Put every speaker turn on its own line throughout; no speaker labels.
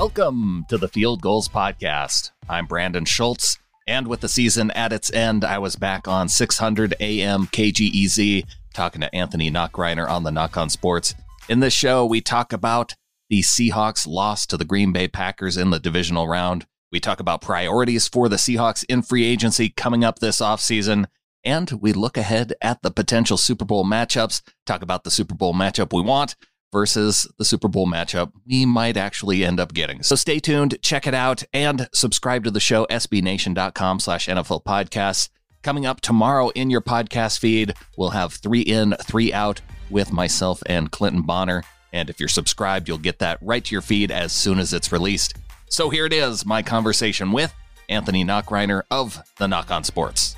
Welcome to the Field Gulls Podcast. I'm Brandan Schulze, and with the season at its end, I was back on 600 AM KGEZ talking to Anthony Nachreiner on the Knock on Sports. In this show, we talk about the Seahawks loss to the Green Bay Packers in the divisional round. We talk about priorities for the Seahawks in free agency coming up this offseason. And we look ahead at the potential Super Bowl matchups, talk about the Super Bowl matchup we want versus the Super Bowl matchup we might actually end up getting. So stay tuned, check it out, and subscribe to the show, sbnation.com slash NFL podcasts. Coming up tomorrow in your podcast feed, we'll have three in, three out with myself and Clinton Bonner. And if you're subscribed, you'll get that right to your feed as soon as it's released. So here it is, my conversation with Anthony Nachreiner of the Knock on Sports.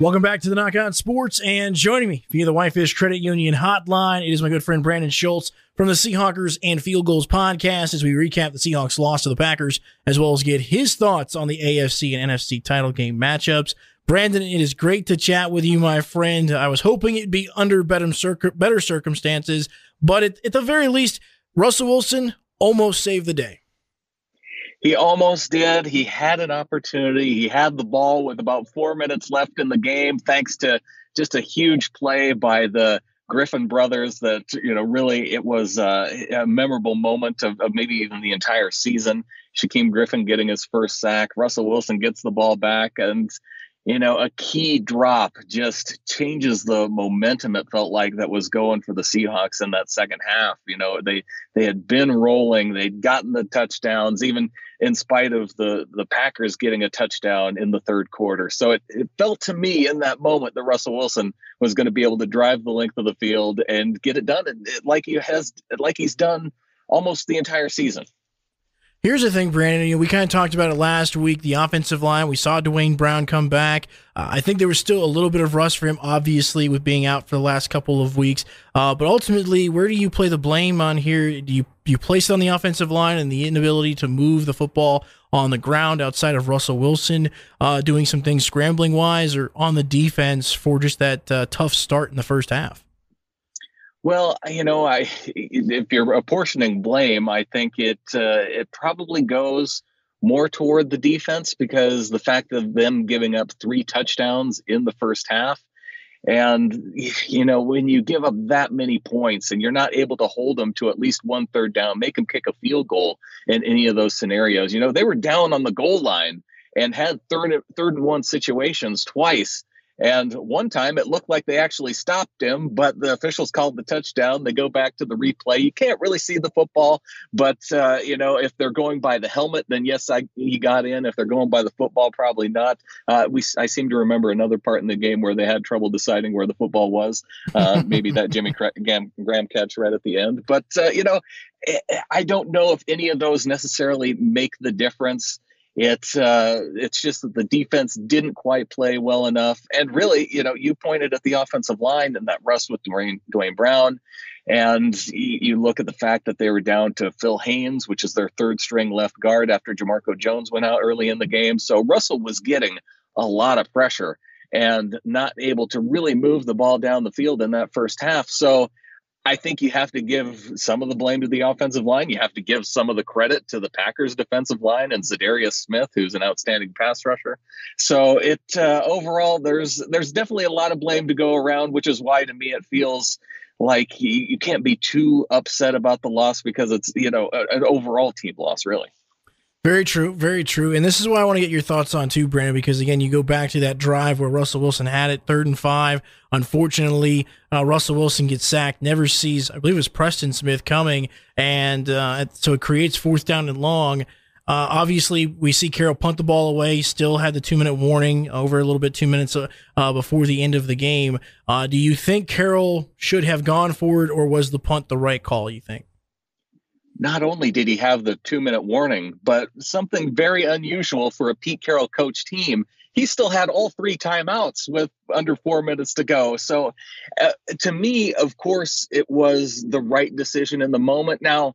Welcome back to the on Sports, and joining me via the Whitefish Credit Union hotline, it is my good friend Brandan Schulze from the Seahawkers and Field Gulls podcast as we recap the Seahawks' loss to the Packers, as well as get his thoughts on the AFC and NFC title game matchups. Brandan, it is great to chat with you, my friend. I was hoping it'd be under better, better circumstances, but at, at the very least, Russell Wilson almost saved the day.
He almost did. He had an opportunity. He had the ball with about four minutes left in the game, thanks to just a huge play by the Griffin brothers. That you know, really, it was uh, a memorable moment of, of maybe even the entire season. Shaquem Griffin getting his first sack. Russell Wilson gets the ball back, and you know, a key drop just changes the momentum it felt like that was going for the Seahawks in that second half. You know, they they had been rolling, they'd gotten the touchdowns, even in spite of the the Packers getting a touchdown in the third quarter. So it, it felt to me in that moment that Russell Wilson was going to be able to drive the length of the field and get it done and like he has like he's done almost the entire season.
Here's the thing, Brandan. You know, we kind of talked about it last week. The offensive line. We saw Duane Brown come back. Uh, I think there was still a little bit of rust for him, obviously, with being out for the last couple of weeks. Uh, but ultimately, where do you play the blame on here? Do you you place it on the offensive line and the inability to move the football on the ground outside of Russell Wilson uh, doing some things scrambling wise, or on the defense for just that uh, tough start in the first half?
Well, you know, I if you're apportioning blame, I think it uh, it probably goes more toward the defense because the fact of them giving up three touchdowns in the first half, and you know when you give up that many points and you're not able to hold them to at least one third down, make them kick a field goal in any of those scenarios. You know they were down on the goal line and had third third and one situations twice and one time it looked like they actually stopped him, but the officials called the touchdown. They go back to the replay. You can't really see the football, but uh, you know if they're going by the helmet, then yes, I, he got in. If they're going by the football, probably not. Uh, we I seem to remember another part in the game where they had trouble deciding where the football was. Uh, maybe that Jimmy Graham, Graham catch right at the end. But uh, you know, eh, I don't know if any of those necessarily make the difference. It's uh, it's just that the defense didn't quite play well enough, and really, you know, you pointed at the offensive line and that rust with Dwayne Duane Brown, and you look at the fact that they were down to Phil Haynes, which is their third string left guard after Jamarco Jones went out early in the game. So Russell was getting a lot of pressure and not able to really move the ball down the field in that first half. So I think you have to give some of the blame to the offensive line. You have to give some of the credit to the Packers defensive line and Za'Darius Smith, who's an outstanding pass rusher. So it uh, overall, there's there's definitely a lot of blame to go around, which is why to me it feels like you, you can't be too upset about the loss because it's you know an overall team loss, really.
Very true, very true. And this is what I want to get your thoughts on too, Brandan, because again, you go back to that drive where Russell Wilson had it third and five. Unfortunately, uh, Russell Wilson gets sacked, never sees, I believe it was Preston Smith coming, and uh, so it creates fourth down and long. Uh, obviously, we see Carroll punt the ball away. Still had the two minute warning over a little bit, two minutes uh, uh, before the end of the game. Uh, do you think Carroll should have gone forward, or was the punt the right call? You think?
Not only did he have the two minute warning, but something very unusual for a Pete Carroll coach team, he still had all three timeouts with under four minutes to go. So, uh, to me, of course, it was the right decision in the moment. Now,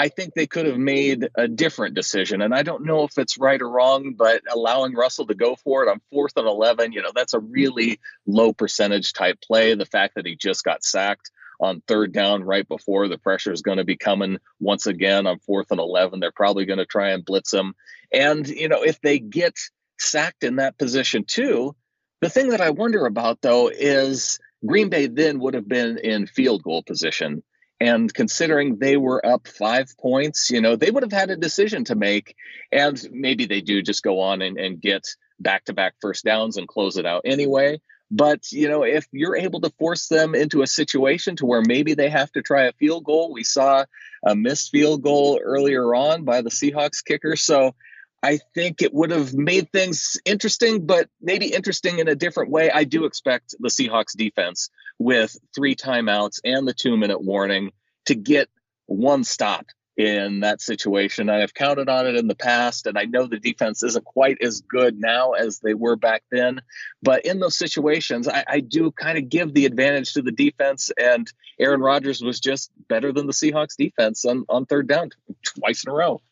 I think they could have made a different decision. And I don't know if it's right or wrong, but allowing Russell to go for it on fourth and 11, you know, that's a really low percentage type play. The fact that he just got sacked on third down right before the pressure is going to be coming once again on fourth and 11. They're probably going to try and blitz them. And, you know, if they get sacked in that position too, the thing that I wonder about though is Green Bay then would have been in field goal position. And considering they were up five points, you know, they would have had a decision to make. And maybe they do just go on and, and get back to back first downs and close it out anyway. But, you know, if you're able to force them into a situation to where maybe they have to try a field goal, we saw a missed field goal earlier on by the Seahawks kicker. So I think it would have made things interesting, but maybe interesting in a different way. I do expect the Seahawks defense with three timeouts and the two minute warning to get one stop in that situation. I have counted on it in the past, and I know the defense isn't quite as good now as they were back then. But in those situations, I, I do kind of give the advantage to the defense, and Aaron Rodgers was just better than the Seahawks defense on, on third down twice in a row.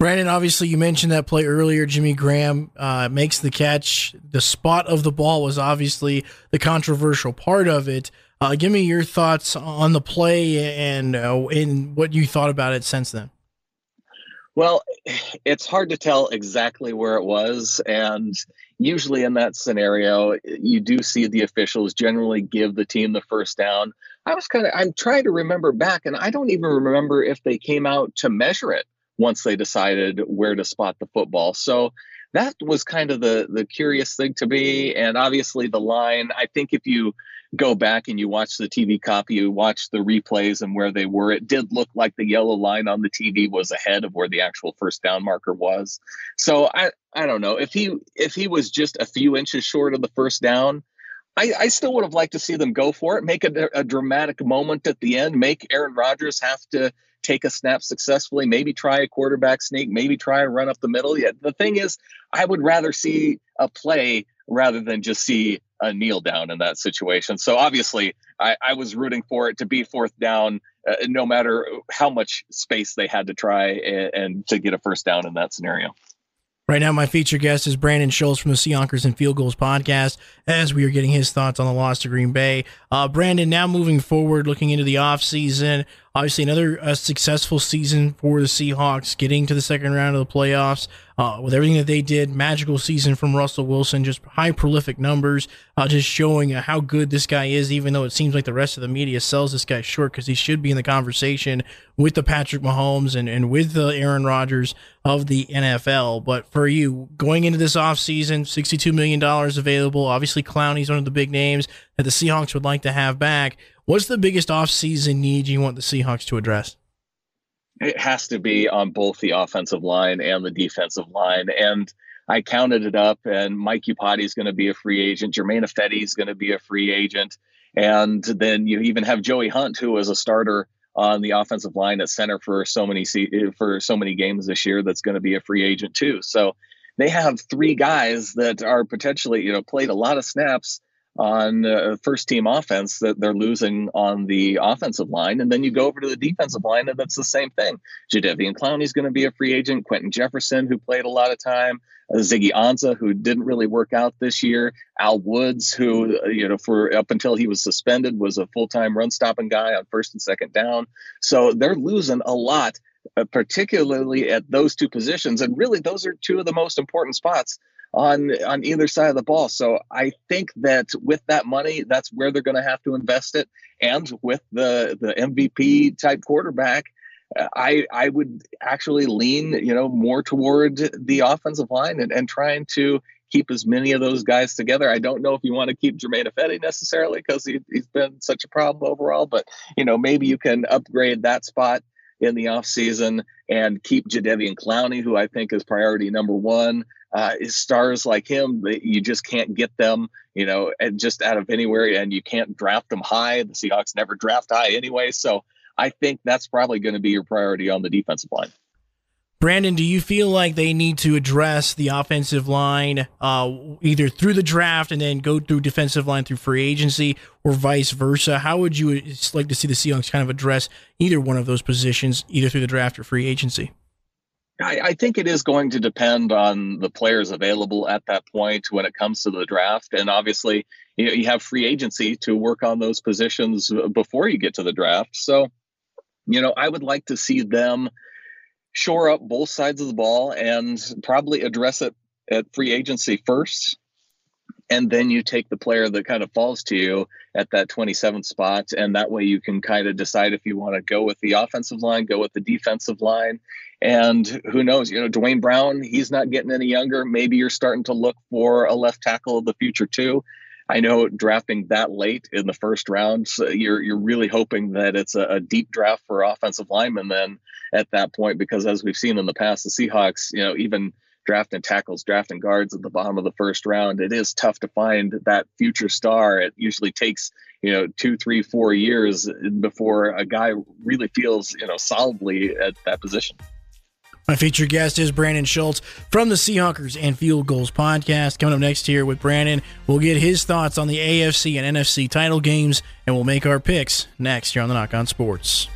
Brandan, obviously, you mentioned that play earlier. Jimmy Graham uh, makes the catch. The spot of the ball was obviously the controversial part of it. Uh, give me your thoughts on the play and uh, in what you thought about it since then.
Well, it's hard to tell exactly where it was. And usually in that scenario, you do see the officials generally give the team the first down. I was kind of, I'm trying to remember back, and I don't even remember if they came out to measure it once they decided where to spot the football. So that was kind of the the curious thing to me. And obviously the line, I think if you go back and you watch the TV copy, you watch the replays and where they were, it did look like the yellow line on the TV was ahead of where the actual first down marker was. So I I don't know if he if he was just a few inches short of the first down. I, I still would have liked to see them go for it, make a, a dramatic moment at the end, make Aaron Rodgers have to take a snap successfully, maybe try a quarterback sneak, maybe try a run up the middle. Yeah, the thing is, I would rather see a play rather than just see a kneel down in that situation. So obviously, I, I was rooting for it to be fourth down, uh, no matter how much space they had to try and, and to get a first down in that scenario.
Right now, my feature guest is Brandan Schulze from the Seahawkers and Field Gulls podcast, as we are getting his thoughts on the loss to Green Bay. Uh, Brandan, now moving forward, looking into the offseason, obviously another uh, successful season for the Seahawks, getting to the second round of the playoffs uh, with everything that they did. Magical season from Russell Wilson, just high prolific numbers, uh, just showing uh, how good this guy is, even though it seems like the rest of the media sells this guy short because he should be in the conversation with the Patrick Mahomes and, and with the Aaron Rodgers of the NFL. But for you, going into this offseason, $62 million available. Obviously, Clowney's one of the big names that the Seahawks would like to have back. What's the biggest offseason need you want the Seahawks to address?
It has to be on both the offensive line and the defensive line. And I counted it up, and Mike Iupati is going to be a free agent. Germain Ifedi is going to be a free agent. And then you even have Joey Hunt, who was a starter on the offensive line at center for so many for so many games this year. That's going to be a free agent too. So they have three guys that are potentially you know played a lot of snaps on uh, first team offense that they're losing on the offensive line. And then you go over to the defensive line, and that's the same thing. Jadeveon Clowney's going to be a free agent. Quinton Jefferson, who played a lot of time. Uh, Ziggy Ansah, who didn't really work out this year. Al Woods, who, uh, you know, for up until he was suspended, was a full time run stopping guy on first and second down. So they're losing a lot. Uh, particularly at those two positions, and really those are two of the most important spots on on either side of the ball. So I think that with that money, that's where they're going to have to invest it. And with the the MVP type quarterback, I I would actually lean you know more toward the offensive line and, and trying to keep as many of those guys together. I don't know if you want to keep Germain Ifedi necessarily because he, he's been such a problem overall, but you know maybe you can upgrade that spot in the offseason and keep Jadeveon Clowney, who I think is priority number one uh, stars like him, you just can't get them, you know, and just out of anywhere, and you can't draft them high. The Seahawks never draft high anyway, so I think that's probably going to be your priority on the defensive line.
Brandan, do you feel like they need to address the offensive line uh, either through the draft and then go through defensive line through free agency or vice versa? How would you like to see the Seahawks kind of address either one of those positions, either through the draft or free agency?
I, I, think it is going to depend on the players available at that point when it comes to the draft. And obviously, you, know, you have free agency to work on those positions uh, before you get to the draft. So, you know, I would like to see them shore up both sides of the ball and probably address it at free agency first and then you take the player that kind of falls to you at that 27th spot and that way you can kind of decide if you want to go with the offensive line go with the defensive line and who knows you know duane brown he's not getting any younger maybe you're starting to look for a left tackle of the future too I know drafting that late in the first round, so you're you're really hoping that it's a, a, deep draft for offensive linemen. Then at that point, because as we've seen in the past, the Seahawks, you know, even drafting tackles, drafting guards at the bottom of the first round, it is tough to find that future star. It usually takes, you know, two, three, four years before a guy really feels, you know, solidly at that position.
My featured guest is Brandan Schulze from the Seahawkers and Field Gulls podcast. Coming up next here with Brandan, we'll get his thoughts on the AFC and NFC title games, and we'll make our picks next here on the Knock On Sports.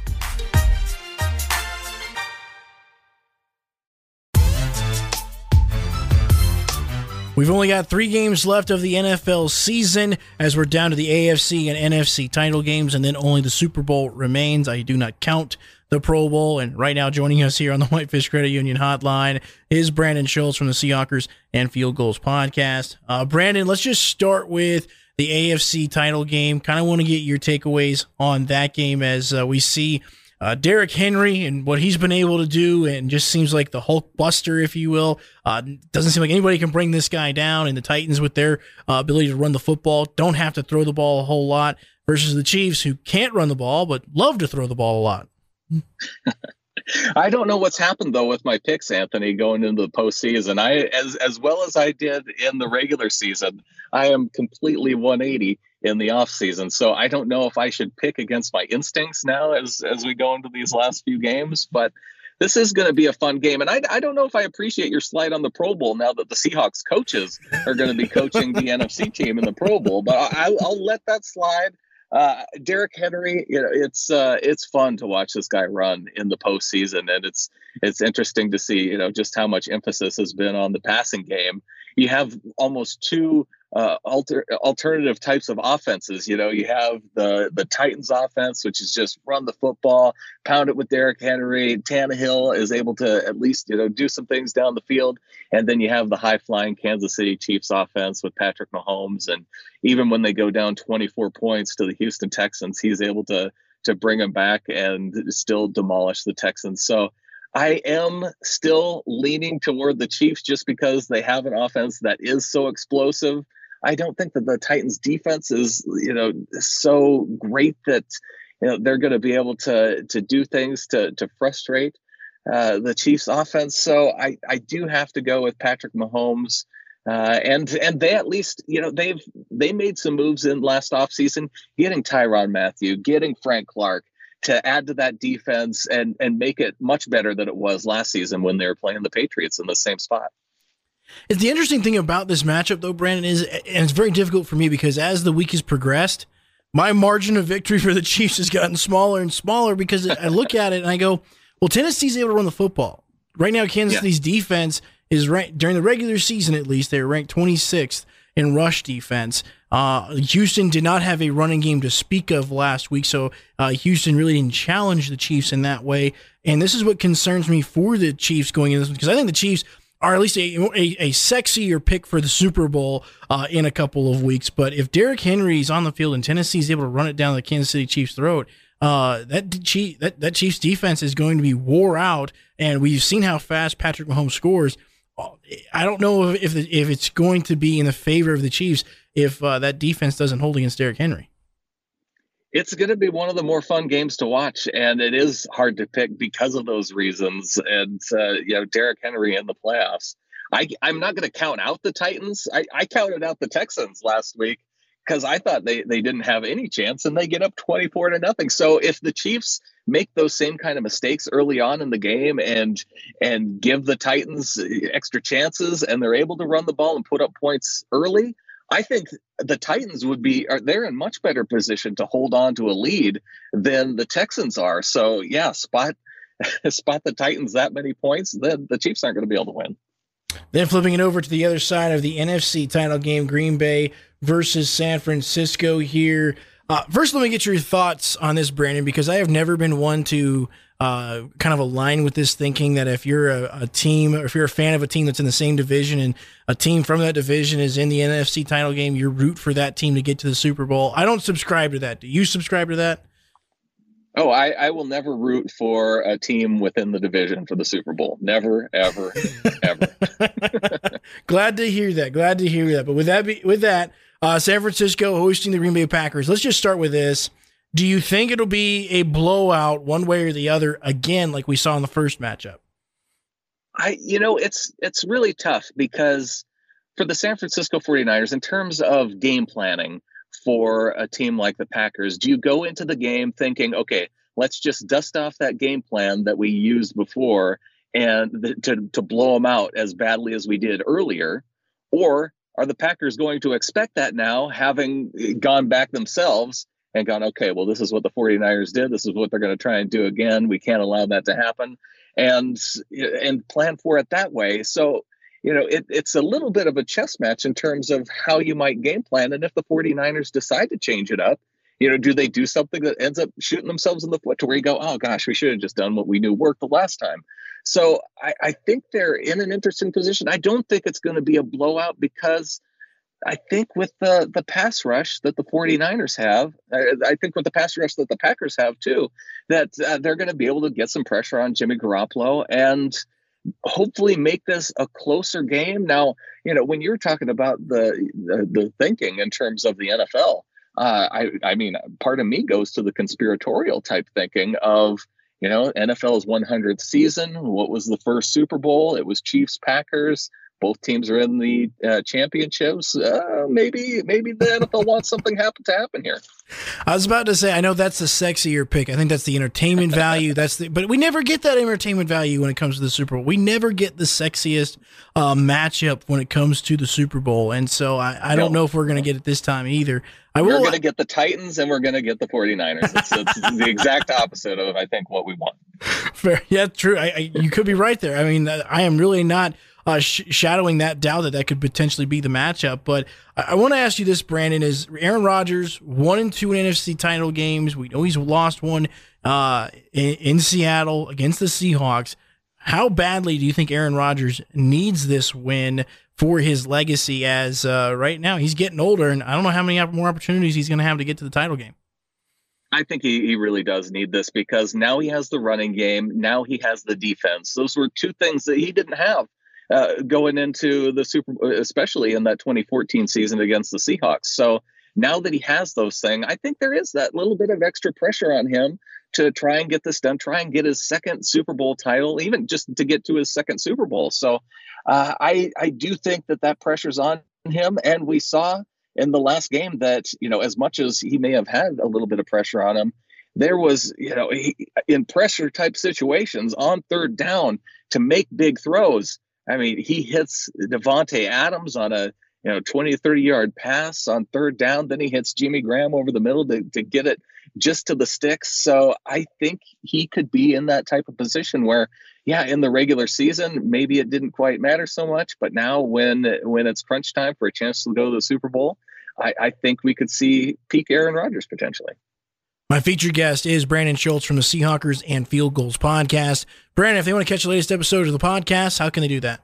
We've only got three games left of the NFL season as we're down to the AFC and NFC title games, and then only the Super Bowl remains. I do not count the Pro Bowl. And right now, joining us here on the Whitefish Credit Union Hotline is Brandan Schulze from the Seahawkers and Field Gulls podcast. Uh, Brandan, let's just start with the AFC title game. Kind of want to get your takeaways on that game as uh, we see uh, Derrick Henry and what he's been able to do, and just seems like the Hulk Buster, if you will. Uh, doesn't seem like anybody can bring this guy down. And the Titans, with their uh, ability to run the football, don't have to throw the ball a whole lot. Versus the Chiefs, who can't run the ball but love to throw the ball a lot.
I don't know what's happened though with my picks, Anthony, going into the postseason. I as as well as I did in the regular season, I am completely 180 in the off season. So I don't know if I should pick against my instincts now as as we go into these last few games, but this is going to be a fun game. And I, I don't know if I appreciate your slide on the Pro Bowl now that the Seahawks coaches are going to be coaching the NFC team in the Pro Bowl, but I, I'll let that slide. Uh, Derrick Henry, you know, it's uh, it's fun to watch this guy run in the postseason, and it's it's interesting to see, you know, just how much emphasis has been on the passing game. You have almost two uh, alter, alternative types of offenses. You know, you have the the Titans offense, which is just run the football, pound it with Derrick Henry. Tannehill is able to at least you know do some things down the field, and then you have the high flying Kansas City Chiefs offense with Patrick Mahomes, and even when they go down 24 points to the Houston Texans, he's able to to bring them back and still demolish the Texans. So. I am still leaning toward the Chiefs just because they have an offense that is so explosive I don't think that the Titans defense is, you know, so great that you know they're going to be able to to do things to to frustrate uh, the Chiefs offense. So I I do have to go with Patrick Mahomes. Uh, and and they at least you know they've they made some moves in last offseason getting Tyrann Mathieu getting Frank Clark to add to that defense and and make it much better than it was last season when they were playing the Patriots in the same spot.
It's the interesting thing about this matchup, though, Brandan, is and it's very difficult for me because as the week has progressed, my margin of victory for the Chiefs has gotten smaller and smaller because I look at it and I go, well, Tennessee's able to run the football. Right now, Kansas yeah. City's defense is ranked during the regular season at least, they're ranked 26th in rush defense. Uh, Houston did not have a running game to speak of last week, so uh, Houston really didn't challenge the Chiefs in that way. And this is what concerns me for the Chiefs going into this because I think the Chiefs or at least a, a, a sexier pick for the Super Bowl uh, in a couple of weeks. But if Derrick Henry is on the field and Tennessee is able to run it down the Kansas City Chiefs' throat, uh, that, that that Chiefs defense is going to be wore out, and we've seen how fast Patrick Mahomes scores. I don't know if if, if it's going to be in the favor of the Chiefs if uh, that defense doesn't hold against Derrick Henry
it's going to be one of the more fun games to watch, and it is hard to pick because of those reasons. And uh, you know, Derrick Henry in the playoffs. I, I'm not going to count out the Titans. I, I counted out the Texans last week because I thought they, they didn't have any chance, and they get up 24 to nothing. So if the Chiefs make those same kind of mistakes early on in the game and and give the Titans extra chances, and they're able to run the ball and put up points early, I think the Titans would be are they're in much better position to hold on to a lead than the Texans are. So yeah, spot spot the Titans that many points, then the Chiefs aren't going to be able to win.
Then flipping it over to the other side of the NFC title game, Green Bay versus San Francisco here. Uh, first, let me get your thoughts on this, Brandan, because I have never been one to uh, kind of align with this thinking that if you're a, a, team, or if you're a fan of a team that's in the same division and a team from that division is in the NFC title game, you root for that team to get to the Super Bowl. I don't subscribe to that. Do you subscribe to that?
Oh, I, I will never root for a team within the division for the Super Bowl. Never, ever, ever.
Glad to hear that. Glad to hear that. But with that, be, with that, uh, San Francisco hosting the Green Bay Packers. Let's just start with this. Do you think it'll be a blowout one way or the other again, like we saw in the first matchup?
I, you know, it's it's really tough because for the San Francisco 49ers, in terms of game planning, for a team like the Packers? Do you go into the game thinking, okay, let's just dust off that game plan that we used before and to, to blow them out as badly as we did earlier? Or are the Packers going to expect that now, having gone back themselves and gone, okay, well, this is what the 49ers did. This is what they're going to try and do again. We can't allow that to happen. And and plan for it that way. So you know, it, it's a little bit of a chess match in terms of how you might game plan. And if the 49ers decide to change it up, you know, do they do something that ends up shooting themselves in the foot to where you go, oh gosh, we should have just done what we knew worked the last time. So I, I think they're in an interesting position. I don't think it's going to be a blowout because I think with the the pass rush that the 49ers have, I, think with the pass rush that the Packers have too, that uh, they're going to be able to get some pressure on Jimmy Garoppolo and hopefully make this a closer game. Now, you know, when you're talking about the the, the thinking in terms of the NFL, uh, I I mean, part of me goes to the conspiratorial type thinking of you know NFL's 100th season. What was the first Super Bowl? It was Chiefs Packers both teams are in the uh, championships. Uh, maybe maybe the NFL wants something happen to happen here.
I was about to say, I know that's the sexier pick. I think that's the entertainment value. That's the, but we never get that entertainment value when it comes to the Super Bowl. We never get the sexiest uh, matchup when it comes to the Super Bowl, and so I, I don't know if we're going to get it this time either.
I will. We're going to get the Titans and we're going to get the 49ers. It's, it's the exact opposite of, I think, what we want.
Fair. Yeah, true. I, I, you could be right there. I mean, I am really not uh, sh- shadowing that doubt that that could potentially be the matchup. But I, I want to ask you this, Brandan: Is Aaron Rodgers one and two in NFC title games? We know he's lost one uh, in, in Seattle against the Seahawks. How badly do you think Aaron Rodgers needs this win for his legacy? As uh, right now he's getting older, and I don't know how many more opportunities he's going to have to get to the title game.
I think he, he really does need this because now he has the running game. Now he has the defense. Those were two things that he didn't have uh, going into the Super, especially in that 2014 season against the Seahawks. So now that he has those things, I think there is that little bit of extra pressure on him to try and get this done, try and get his second Super Bowl title, even just to get to his second Super Bowl. So uh, I I do think that that pressure's on him, and we saw in the last game that you know as much as he may have had a little bit of pressure on him, there was you know he, in pressure type situations on third down to make big throws I mean, he hits Davante Adams on a you know 20 to 30 yard pass on third down. Then he hits Jimmy Graham over the middle to, to get it just to the sticks. So I think he could be in that type of position where, yeah, in the regular season, maybe it didn't quite matter so much. But now when when it's crunch time for a chance to go to the Super Bowl, I, I think we could see peak Aaron Rodgers potentially.
My featured guest is Brandan Schulze from the Seahawkers and Field Gulls podcast. Brandan, if they want to catch the latest episode of the podcast, how can they do that?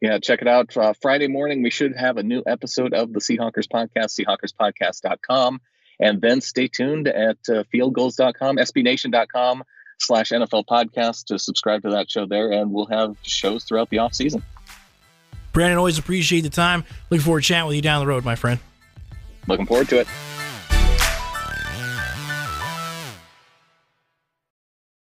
Yeah, check it out. Uh, Friday morning, we should have a new episode of the Seahawkers podcast, seahawkerspodcast.com. And then stay tuned at uh, fieldgulls.com, sbnation.com slash NFL podcast to subscribe to that show there. And we'll have shows throughout the off season.
Brandan, always appreciate the time. Looking forward to chatting with you down the road, my friend.
Looking forward to it.